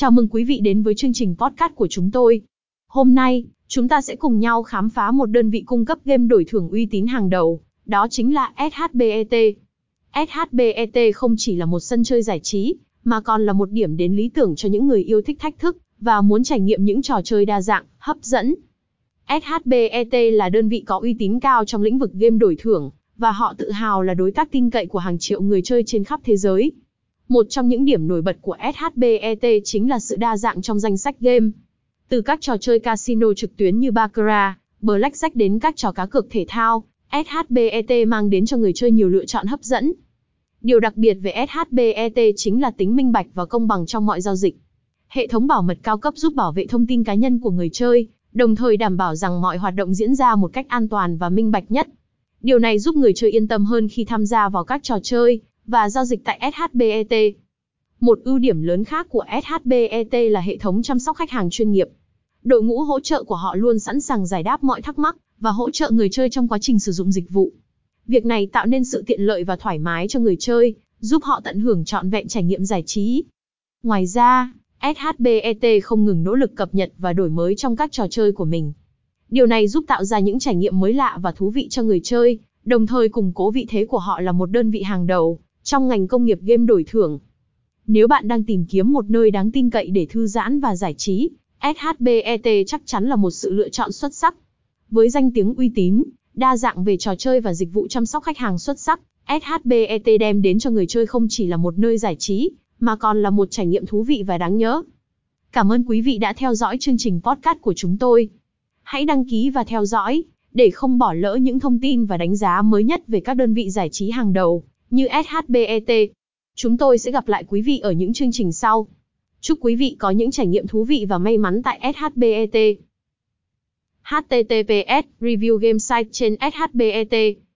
Chào mừng quý vị đến với chương trình podcast của chúng tôi. Hôm nay, chúng ta sẽ cùng nhau khám phá một đơn vị cung cấp game đổi thưởng uy tín hàng đầu, đó chính là SHBET. SHBET không chỉ là một sân chơi giải trí, mà còn là một điểm đến lý tưởng cho những người yêu thích thách thức và muốn trải nghiệm những trò chơi đa dạng, hấp dẫn. SHBET là đơn vị có uy tín cao trong lĩnh vực game đổi thưởng, và họ tự hào là đối tác tin cậy của hàng triệu người chơi trên khắp thế giới. Một trong những điểm nổi bật của SHBET chính là sự đa dạng trong danh sách game. Từ các trò chơi casino trực tuyến như Baccarat, Blackjack đến các trò cá cược thể thao, SHBET mang đến cho người chơi nhiều lựa chọn hấp dẫn. Điều đặc biệt về SHBET chính là tính minh bạch và công bằng trong mọi giao dịch. Hệ thống bảo mật cao cấp giúp bảo vệ thông tin cá nhân của người chơi, đồng thời đảm bảo rằng mọi hoạt động diễn ra một cách an toàn và minh bạch nhất. Điều này giúp người chơi yên tâm hơn khi tham gia vào các trò chơi và giao dịch tại SHBET. Một ưu điểm lớn khác của SHBET là hệ thống chăm sóc khách hàng chuyên nghiệp. Đội ngũ hỗ trợ của họ luôn sẵn sàng giải đáp mọi thắc mắc và hỗ trợ người chơi trong quá trình sử dụng dịch vụ. Việc này tạo nên sự tiện lợi và thoải mái cho người chơi, giúp họ tận hưởng trọn vẹn trải nghiệm giải trí. Ngoài ra, SHBET không ngừng nỗ lực cập nhật và đổi mới trong các trò chơi của mình. Điều này giúp tạo ra những trải nghiệm mới lạ và thú vị cho người chơi, đồng thời củng cố vị thế của họ là một đơn vị hàng đầu trong ngành công nghiệp game đổi thưởng. Nếu bạn đang tìm kiếm một nơi đáng tin cậy để thư giãn và giải trí, SHBET chắc chắn là một sự lựa chọn xuất sắc. Với danh tiếng uy tín, đa dạng về trò chơi và dịch vụ chăm sóc khách hàng xuất sắc, SHBET đem đến cho người chơi không chỉ là một nơi giải trí, mà còn là một trải nghiệm thú vị và đáng nhớ. Cảm ơn quý vị đã theo dõi chương trình podcast của chúng tôi. Hãy đăng ký và theo dõi, để không bỏ lỡ những thông tin và đánh giá mới nhất về các đơn vị giải trí hàng đầu, như SHBET. Chúng tôi sẽ gặp lại quý vị ở những chương trình sau. Chúc quý vị có những trải nghiệm thú vị và may mắn tại SHBET. https review game site trên SHBET